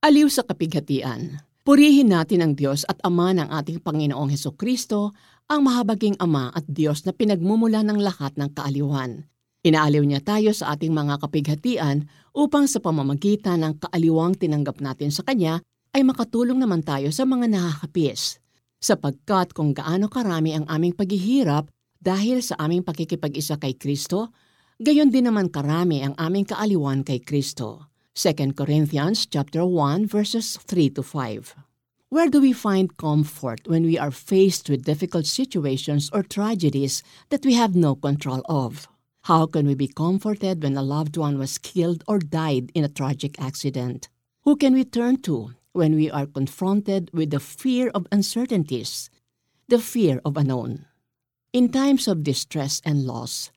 Aliw sa kapighatian. Purihin natin ang Diyos at Ama ng ating Panginoong Heso Kristo, ang mahabaging Ama at Diyos na pinagmumula ng lahat ng kaaliwan. Inaaliw niya tayo sa ating mga kapighatian upang sa pamamagitan ng kaaliwang tinanggap natin sa Kanya ay makatulong naman tayo sa mga nahahapis. Sapagkat kung gaano karami ang aming paghihirap dahil sa aming pakikipag-isa kay Kristo, Gayon din naman karami ang aming kaaliwan kay Kristo. 2 Corinthians chapter 1 verses 3 to 5. Where do we find comfort when we are faced with difficult situations or tragedies that we have no control of? How can we be comforted when a loved one was killed or died in a tragic accident? Who can we turn to when we are confronted with the fear of uncertainties, the fear of unknown? In times of distress and loss,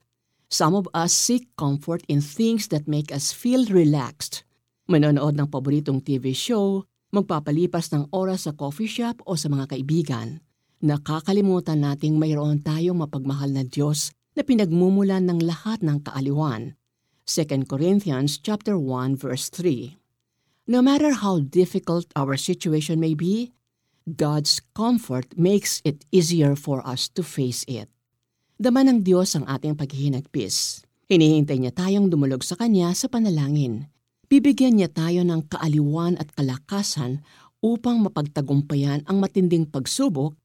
Some of us seek comfort in things that make us feel relaxed. Manonood ng paboritong TV show, magpapalipas ng oras sa coffee shop o sa mga kaibigan. Nakakalimutan nating mayroon tayong mapagmahal na Diyos na pinagmumulan ng lahat ng kaaliwan. 2 Corinthians chapter 1 verse 3. No matter how difficult our situation may be, God's comfort makes it easier for us to face it. Dama ng Diyos ang ating paghihinagpis. Hinihintay niya tayong dumulog sa Kanya sa panalangin. Bibigyan niya tayo ng kaaliwan at kalakasan upang mapagtagumpayan ang matinding pagsubok,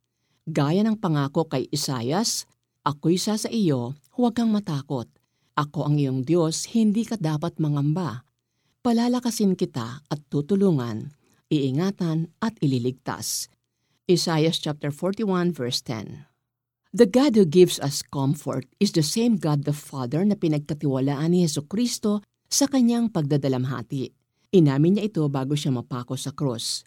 gaya ng pangako kay Isayas, Ako'y sa sa iyo, huwag kang matakot. Ako ang iyong Diyos, hindi ka dapat mangamba. Palalakasin kita at tutulungan, iingatan at ililigtas. Isaiah chapter 41 verse 10. The God who gives us comfort is the same God the Father na pinagkatiwalaan ni Yesu Kristo sa kanyang pagdadalamhati. Inamin niya ito bago siya mapako sa krus.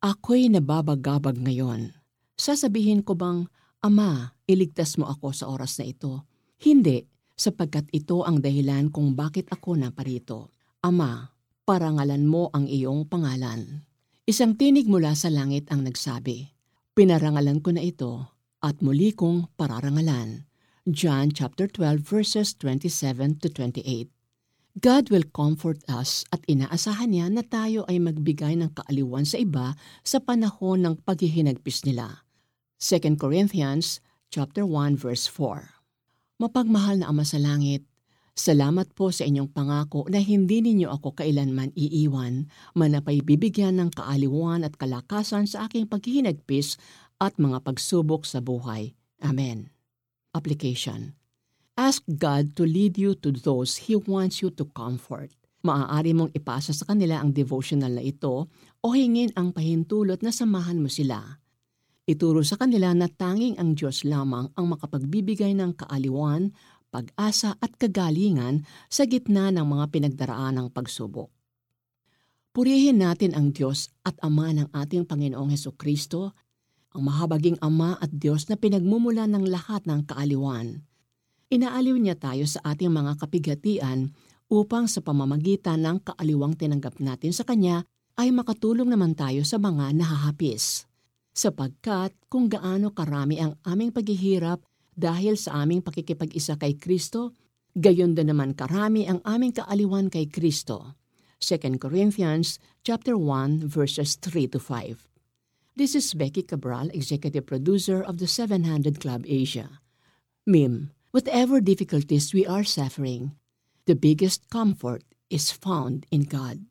Ako'y nababagabag ngayon. Sasabihin ko bang, Ama, iligtas mo ako sa oras na ito? Hindi, sapagkat ito ang dahilan kung bakit ako naparito. Ama, parangalan mo ang iyong pangalan. Isang tinig mula sa langit ang nagsabi, Pinarangalan ko na ito at muli kong pararangalan. John chapter 12 verses 27 to 28. God will comfort us at inaasahan niya na tayo ay magbigay ng kaaliwan sa iba sa panahon ng paghihinagpis nila. 2 Corinthians chapter 1 verse 4. Mapagmahal na Ama sa langit, salamat po sa inyong pangako na hindi ninyo ako kailanman iiwan, manapay bibigyan ng kaaliwan at kalakasan sa aking paghihinagpis at mga pagsubok sa buhay. Amen. Application Ask God to lead you to those He wants you to comfort. Maaari mong ipasa sa kanila ang devotional na ito o hingin ang pahintulot na samahan mo sila. Ituro sa kanila na tanging ang Diyos lamang ang makapagbibigay ng kaaliwan, pag-asa at kagalingan sa gitna ng mga pinagdaraan ng pagsubok. Purihin natin ang Diyos at Ama ng ating Panginoong Heso Kristo ang mahabaging Ama at Diyos na pinagmumula ng lahat ng kaaliwan. Inaaliw niya tayo sa ating mga kapighatian upang sa pamamagitan ng kaaliwang tinanggap natin sa Kanya ay makatulong naman tayo sa mga nahahapis. Sapagkat kung gaano karami ang aming paghihirap dahil sa aming pakikipag-isa kay Kristo, gayon din naman karami ang aming kaaliwan kay Kristo. 2 Corinthians chapter 1 verses 3 to 5. This is Becky Cabral, Executive Producer of the 700 Club Asia. Mim, whatever difficulties we are suffering, the biggest comfort is found in God.